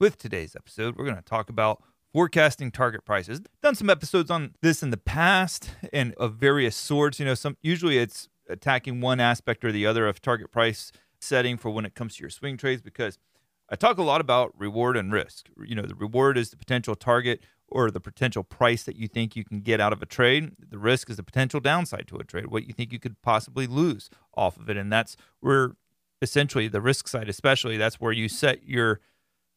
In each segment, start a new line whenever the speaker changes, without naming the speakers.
with today's episode, we're going to talk about forecasting target prices. Done some episodes on this in the past and of various sorts. You know, some usually it's attacking one aspect or the other of target price setting for when it comes to your swing trades because I talk a lot about reward and risk. You know, the reward is the potential target or the potential price that you think you can get out of a trade. The risk is the potential downside to a trade, what you think you could possibly lose off of it. And that's where essentially the risk side, especially, that's where you set your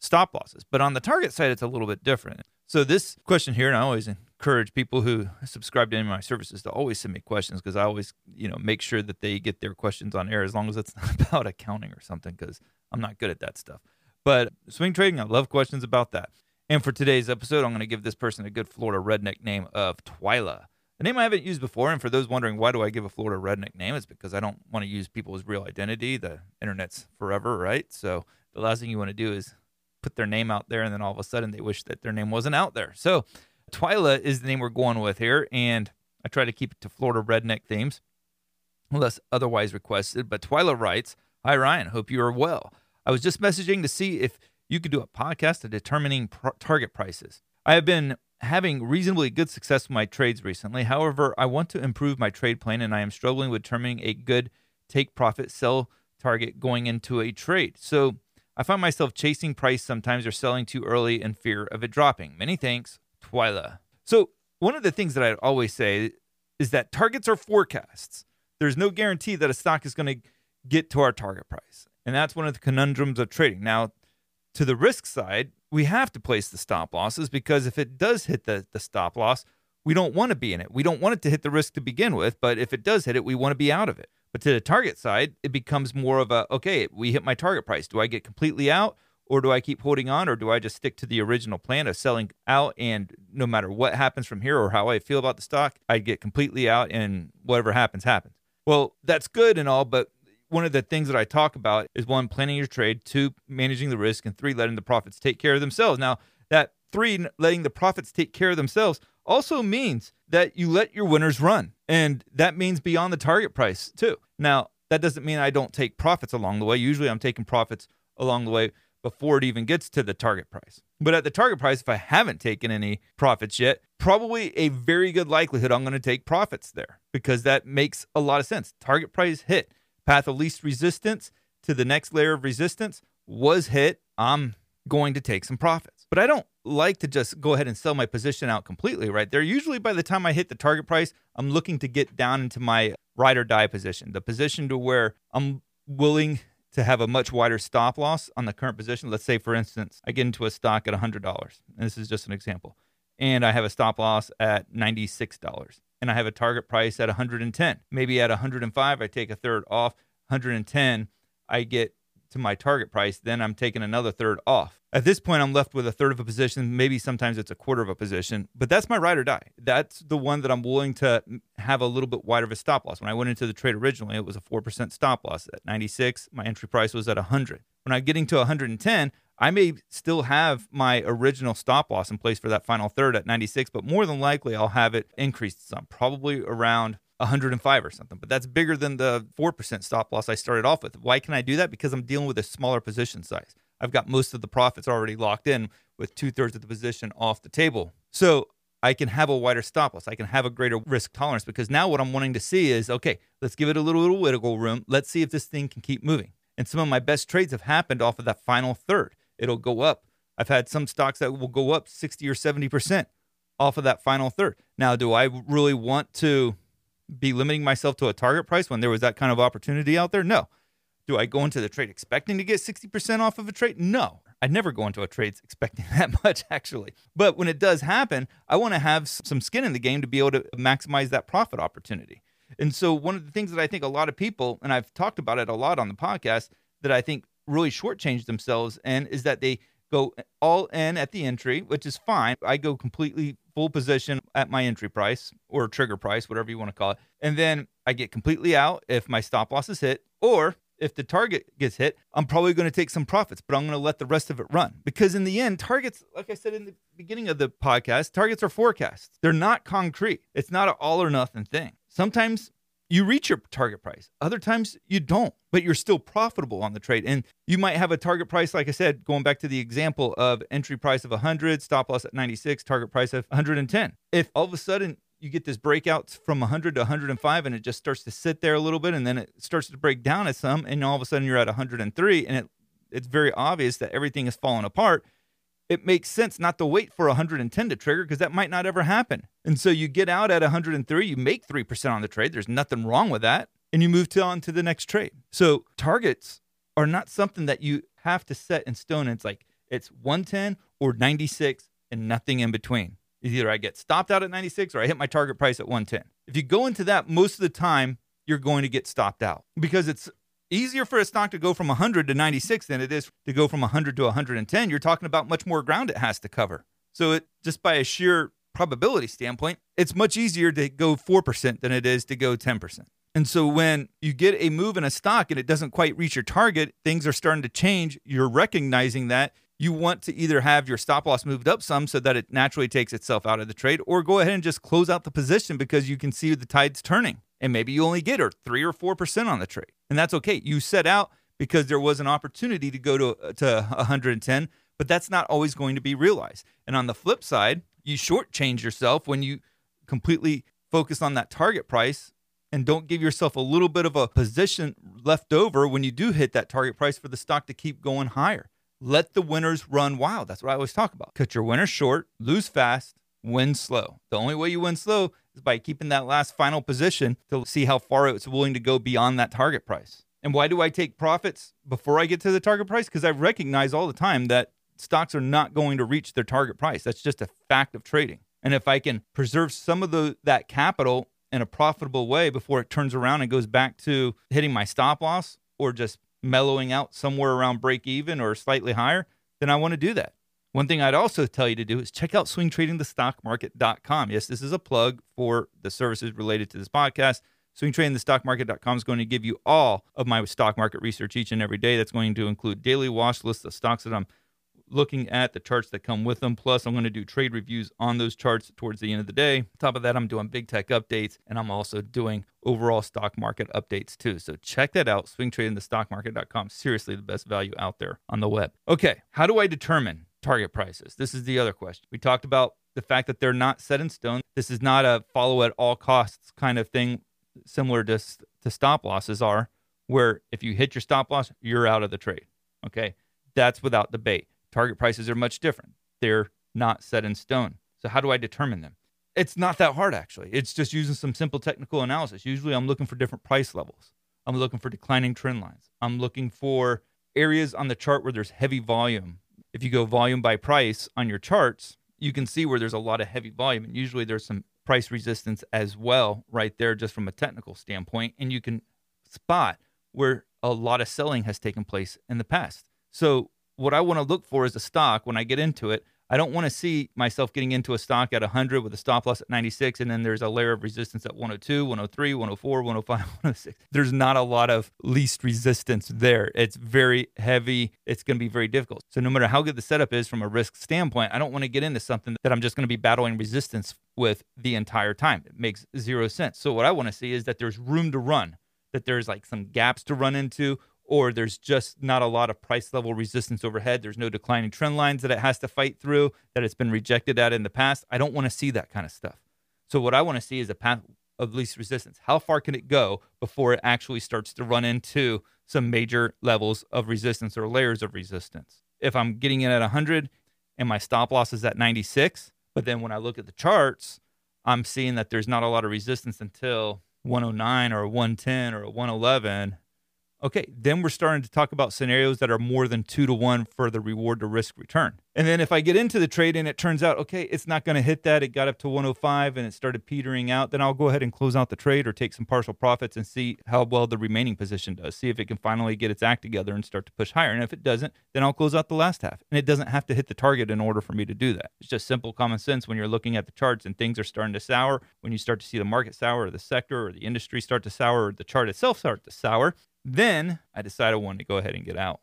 stop losses. But on the target side, it's a little bit different. So this question here, and I always encourage people who subscribe to any of my services to always send me questions because I always, you know, make sure that they get their questions on air as long as it's not about accounting or something because I'm not good at that stuff. But swing trading, I love questions about that. And for today's episode, I'm going to give this person a good Florida redneck name of Twyla. A name I haven't used before. And for those wondering, why do I give a Florida redneck name? It's because I don't want to use people's real identity. The internet's forever, right? So the last thing you want to do is put their name out there and then all of a sudden they wish that their name wasn't out there. So Twyla is the name we're going with here. And I try to keep it to Florida redneck themes unless otherwise requested. But Twyla writes Hi, Ryan. Hope you are well. I was just messaging to see if you could do a podcast of determining target prices. I have been having reasonably good success with my trades recently. However, I want to improve my trade plan and I am struggling with determining a good take profit sell target going into a trade. So I find myself chasing price sometimes or selling too early in fear of it dropping. Many thanks, Twyla. So, one of the things that I always say is that targets are forecasts. There's no guarantee that a stock is going to get to our target price. And that's one of the conundrums of trading. Now, to the risk side, we have to place the stop losses because if it does hit the, the stop loss, we don't want to be in it. We don't want it to hit the risk to begin with, but if it does hit it, we want to be out of it. But to the target side, it becomes more of a okay, we hit my target price. Do I get completely out or do I keep holding on or do I just stick to the original plan of selling out and no matter what happens from here or how I feel about the stock, I get completely out and whatever happens happens. Well, that's good and all, but one of the things that I talk about is one, planning your trade, two, managing the risk, and three, letting the profits take care of themselves. Now, that three, letting the profits take care of themselves also means that you let your winners run. And that means beyond the target price, too. Now, that doesn't mean I don't take profits along the way. Usually I'm taking profits along the way before it even gets to the target price. But at the target price, if I haven't taken any profits yet, probably a very good likelihood I'm going to take profits there because that makes a lot of sense. Target price hit path of least resistance to the next layer of resistance was hit, I'm going to take some profits. But I don't like to just go ahead and sell my position out completely, right? There usually by the time I hit the target price, I'm looking to get down into my ride or die position, the position to where I'm willing to have a much wider stop loss on the current position. Let's say, for instance, I get into a stock at $100, and this is just an example, and I have a stop loss at $96 and I have a target price at 110. Maybe at 105, I take a third off. 110, I get to my target price. Then I'm taking another third off. At this point, I'm left with a third of a position. Maybe sometimes it's a quarter of a position, but that's my ride or die. That's the one that I'm willing to have a little bit wider of a stop loss. When I went into the trade originally, it was a 4% stop loss. At 96, my entry price was at 100. When I'm getting to 110, I may still have my original stop loss in place for that final third at 96, but more than likely I'll have it increased some, probably around 105 or something. But that's bigger than the 4% stop loss I started off with. Why can I do that? Because I'm dealing with a smaller position size. I've got most of the profits already locked in with two thirds of the position off the table. So I can have a wider stop loss. I can have a greater risk tolerance because now what I'm wanting to see is okay, let's give it a little, little wiggle room. Let's see if this thing can keep moving. And some of my best trades have happened off of that final third it'll go up. I've had some stocks that will go up 60 or 70% off of that final third. Now, do I really want to be limiting myself to a target price when there was that kind of opportunity out there? No. Do I go into the trade expecting to get 60% off of a trade? No. I'd never go into a trade expecting that much, actually. But when it does happen, I want to have some skin in the game to be able to maximize that profit opportunity. And so, one of the things that I think a lot of people, and I've talked about it a lot on the podcast, that I think really shortchange themselves and is that they go all in at the entry, which is fine. I go completely full position at my entry price or trigger price, whatever you want to call it. And then I get completely out if my stop loss is hit, or if the target gets hit, I'm probably going to take some profits, but I'm going to let the rest of it run. Because in the end, targets, like I said in the beginning of the podcast, targets are forecasts. They're not concrete. It's not an all or nothing thing. Sometimes you reach your target price. Other times you don't, but you're still profitable on the trade. And you might have a target price, like I said, going back to the example of entry price of 100, stop loss at 96, target price of 110. If all of a sudden you get this breakout from 100 to 105 and it just starts to sit there a little bit and then it starts to break down at some and all of a sudden you're at 103 and it it's very obvious that everything is falling apart it makes sense not to wait for 110 to trigger because that might not ever happen and so you get out at 103 you make 3% on the trade there's nothing wrong with that and you move to on to the next trade so targets are not something that you have to set in stone it's like it's 110 or 96 and nothing in between Either I get stopped out at 96 or I hit my target price at 110. If you go into that, most of the time you're going to get stopped out because it's easier for a stock to go from 100 to 96 than it is to go from 100 to 110. You're talking about much more ground it has to cover. So it just by a sheer probability standpoint, it's much easier to go 4% than it is to go 10%. And so when you get a move in a stock and it doesn't quite reach your target, things are starting to change. You're recognizing that you want to either have your stop loss moved up some so that it naturally takes itself out of the trade, or go ahead and just close out the position because you can see the tide's turning. And maybe you only get or three or four percent on the trade, and that's okay. You set out because there was an opportunity to go to to 110, but that's not always going to be realized. And on the flip side, you shortchange yourself when you completely focus on that target price and don't give yourself a little bit of a position left over when you do hit that target price for the stock to keep going higher. Let the winners run wild. That's what I always talk about. Cut your winners short, lose fast, win slow. The only way you win slow is by keeping that last final position to see how far it's willing to go beyond that target price. And why do I take profits before I get to the target price? Because I recognize all the time that stocks are not going to reach their target price. That's just a fact of trading. And if I can preserve some of the that capital in a profitable way before it turns around and goes back to hitting my stop loss or just mellowing out somewhere around break even or slightly higher, then I want to do that. One thing I'd also tell you to do is check out swingtradingthestockmarket.com. Yes, this is a plug for the services related to this podcast. Swingtradingthestockmarket.com is going to give you all of my stock market research each and every day. That's going to include daily watch lists of stocks that I'm looking at the charts that come with them. Plus, I'm going to do trade reviews on those charts towards the end of the day. On top of that, I'm doing big tech updates and I'm also doing overall stock market updates too. So check that out, swingtradingthestockmarket.com. Seriously, the best value out there on the web. Okay, how do I determine target prices? This is the other question. We talked about the fact that they're not set in stone. This is not a follow at all costs kind of thing, similar to, to stop losses are, where if you hit your stop loss, you're out of the trade. Okay, that's without debate. Target prices are much different. They're not set in stone. So, how do I determine them? It's not that hard, actually. It's just using some simple technical analysis. Usually, I'm looking for different price levels. I'm looking for declining trend lines. I'm looking for areas on the chart where there's heavy volume. If you go volume by price on your charts, you can see where there's a lot of heavy volume. And usually, there's some price resistance as well, right there, just from a technical standpoint. And you can spot where a lot of selling has taken place in the past. So, what I want to look for is a stock when I get into it. I don't want to see myself getting into a stock at 100 with a stop loss at 96, and then there's a layer of resistance at 102, 103, 104, 105, 106. There's not a lot of least resistance there. It's very heavy. It's going to be very difficult. So, no matter how good the setup is from a risk standpoint, I don't want to get into something that I'm just going to be battling resistance with the entire time. It makes zero sense. So, what I want to see is that there's room to run, that there's like some gaps to run into or there's just not a lot of price level resistance overhead. There's no declining trend lines that it has to fight through that it's been rejected at in the past. I don't want to see that kind of stuff. So what I want to see is a path of least resistance. How far can it go before it actually starts to run into some major levels of resistance or layers of resistance? If I'm getting in at 100 and my stop loss is at 96, but then when I look at the charts, I'm seeing that there's not a lot of resistance until 109 or 110 or 111 Okay, then we're starting to talk about scenarios that are more than two to one for the reward to risk return. And then if I get into the trade and it turns out, okay, it's not going to hit that, it got up to 105 and it started petering out, then I'll go ahead and close out the trade or take some partial profits and see how well the remaining position does. See if it can finally get its act together and start to push higher. And if it doesn't, then I'll close out the last half. And it doesn't have to hit the target in order for me to do that. It's just simple common sense when you're looking at the charts and things are starting to sour, when you start to see the market sour or the sector or the industry start to sour or the chart itself start to sour, then I decided I wanted to go ahead and get out.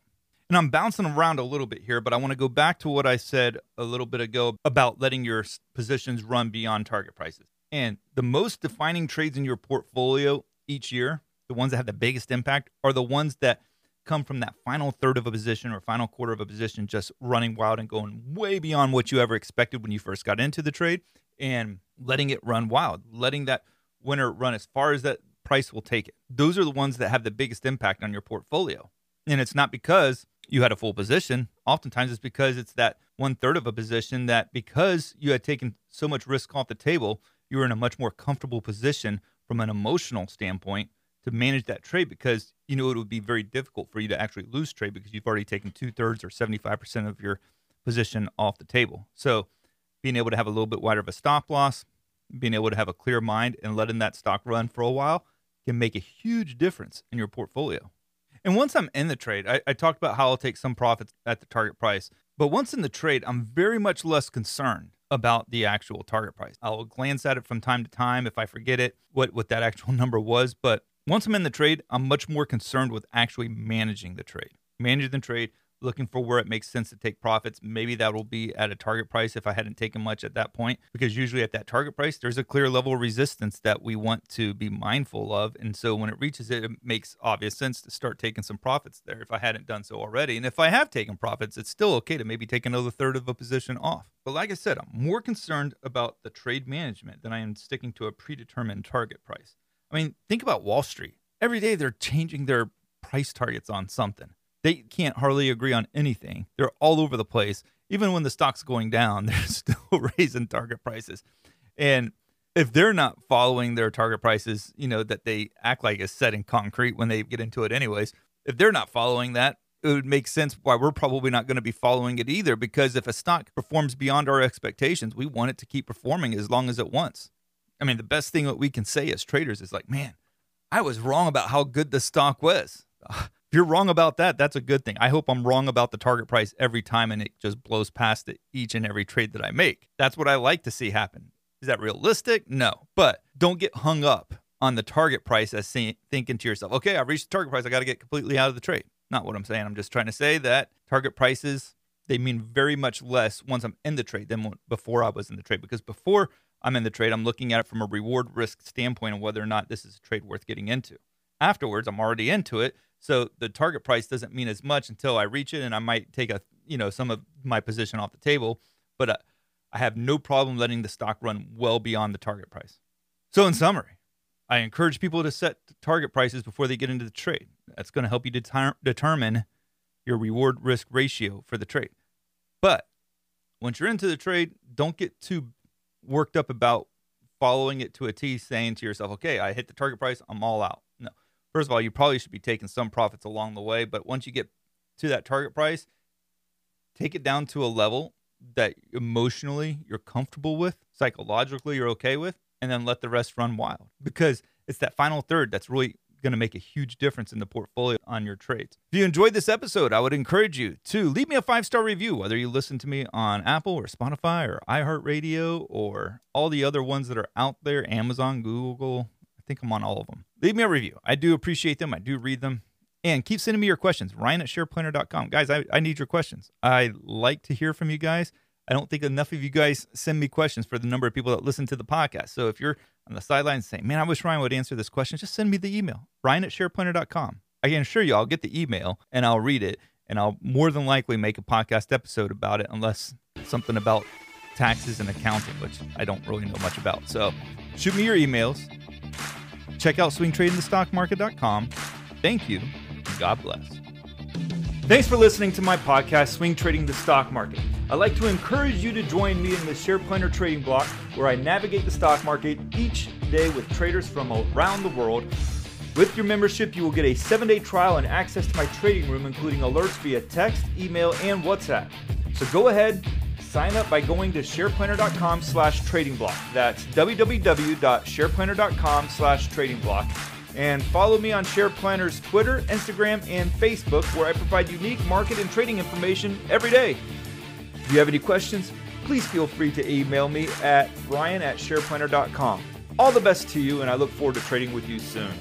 And I'm bouncing around a little bit here, but I want to go back to what I said a little bit ago about letting your positions run beyond target prices. And the most defining trades in your portfolio each year, the ones that have the biggest impact, are the ones that come from that final third of a position or final quarter of a position just running wild and going way beyond what you ever expected when you first got into the trade and letting it run wild, letting that winner run as far as that price will take it. Those are the ones that have the biggest impact on your portfolio. And it's not because you had a full position. Oftentimes it's because it's that one third of a position that because you had taken so much risk off the table, you were in a much more comfortable position from an emotional standpoint to manage that trade because you know it would be very difficult for you to actually lose trade because you've already taken two thirds or 75% of your position off the table. So being able to have a little bit wider of a stop loss, being able to have a clear mind and letting that stock run for a while can make a huge difference in your portfolio. And once I'm in the trade, I, I, talked about how I'll take some profits at the target price. But once in the trade, I'm very much less concerned about the actual target price. I'll glance at it from time to time if I forget it, what, what that actual number was. But once I'm in the trade, I'm much more concerned with actually managing the trade. Managing the trade, looking for where it makes sense to take profits. Maybe that will be at a target price if I hadn't taken much at that point, because usually at that target price, there's a clear level of resistance that we want to be mindful of. And so when it reaches it, it makes obvious sense to start taking some profits there if I hadn't done so already. And if I have taken profits, it's still okay to maybe take another third of a position off. But like I said, I'm more concerned about the trade management than I am sticking to a predetermined target price. I mean, think about Wall Street. Every day they're changing their price targets on something they can't hardly agree on anything. They're all over the place. Even when the stock's going down, they're still raising target prices. And if they're not following their target prices, you know, that they act like is set in concrete when they get into it anyways, if they're not following that, it would make sense why we're probably not going to be following it either. Because if a stock performs beyond our expectations, we want it to keep performing as long as it wants. I mean, the best thing that we can say as traders is like, man, I was wrong about how good the stock was. If you're wrong about that, that's a good thing. I hope I'm wrong about the target price every time and it just blows past it each and every trade that I make. That's what I like to see happen. Is that realistic? No. But don't get hung up on the target price as thinking to yourself, okay, I've reached the target price. I got to get completely out of the trade. Not what I'm saying. I'm just trying to say that target prices, they mean very much less once I'm in the trade than before I was in the trade. Because before I'm in the trade, I'm looking at it from a reward risk standpoint of whether or not this is a trade worth getting into. Afterwards, I'm already into it. So the target price doesn't mean as much until I reach it, and I might take a you know some of my position off the table. But uh, I have no problem letting the stock run well beyond the target price. So in summary, I encourage people to set target prices before they get into the trade. That's going to help you deter- determine your reward risk ratio for the trade. But once you're into the trade, don't get too worked up about following it to a T, saying to yourself, okay, I hit the target price, I'm all out first of all, you probably should be taking some profits along the way. But once you get to that target price, take it down to a level that emotionally you're comfortable with, psychologically you're okay with, and then let the rest run wild. Because it's that final third that's really going to make a huge difference in the portfolio on your trades. If you enjoyed this episode, I would encourage you to leave me a five star review, whether you listen to me on Apple or Spotify or iHeartRadio or all the other ones that are out there Amazon, Google, I think I'm on all of them. Leave me a review. I do appreciate them. I do read them. And keep sending me your questions. Ryan at shareplanner.com. Guys, I, I need your questions. I like to hear from you guys. I don't think enough of you guys send me questions for the number of people that listen to the podcast. So if you're on the sidelines saying, man, I wish Ryan would answer this question, just send me the email, ryan at shareplanner.com. I can assure you I'll get the email and I'll read it and I'll more than likely make a podcast episode about it unless something about taxes and accounting, which I don't really know much about. So shoot me your emails Check out swingtradingthestockmarket.com. Thank you. God bless. Thanks for listening to my podcast, Swing Trading the Stock Market. I'd like to encourage you to join me in the Share Planner Trading Block, where I navigate the stock market each day with traders from around the world With your membership, you will get a seven day trial and access to my trading room, including alerts via text, email, and WhatsApp. So go ahead, sign up by going to shareplanner.com slash trading block. That's www.shareplanner.com slash trading block. And follow me on SharePlanner's Twitter, Instagram, and Facebook, where I provide unique market and trading information every day. If you have any questions, please feel free to email me at ryan at shareplanner.com. All the best to you, and I look forward to trading with you soon.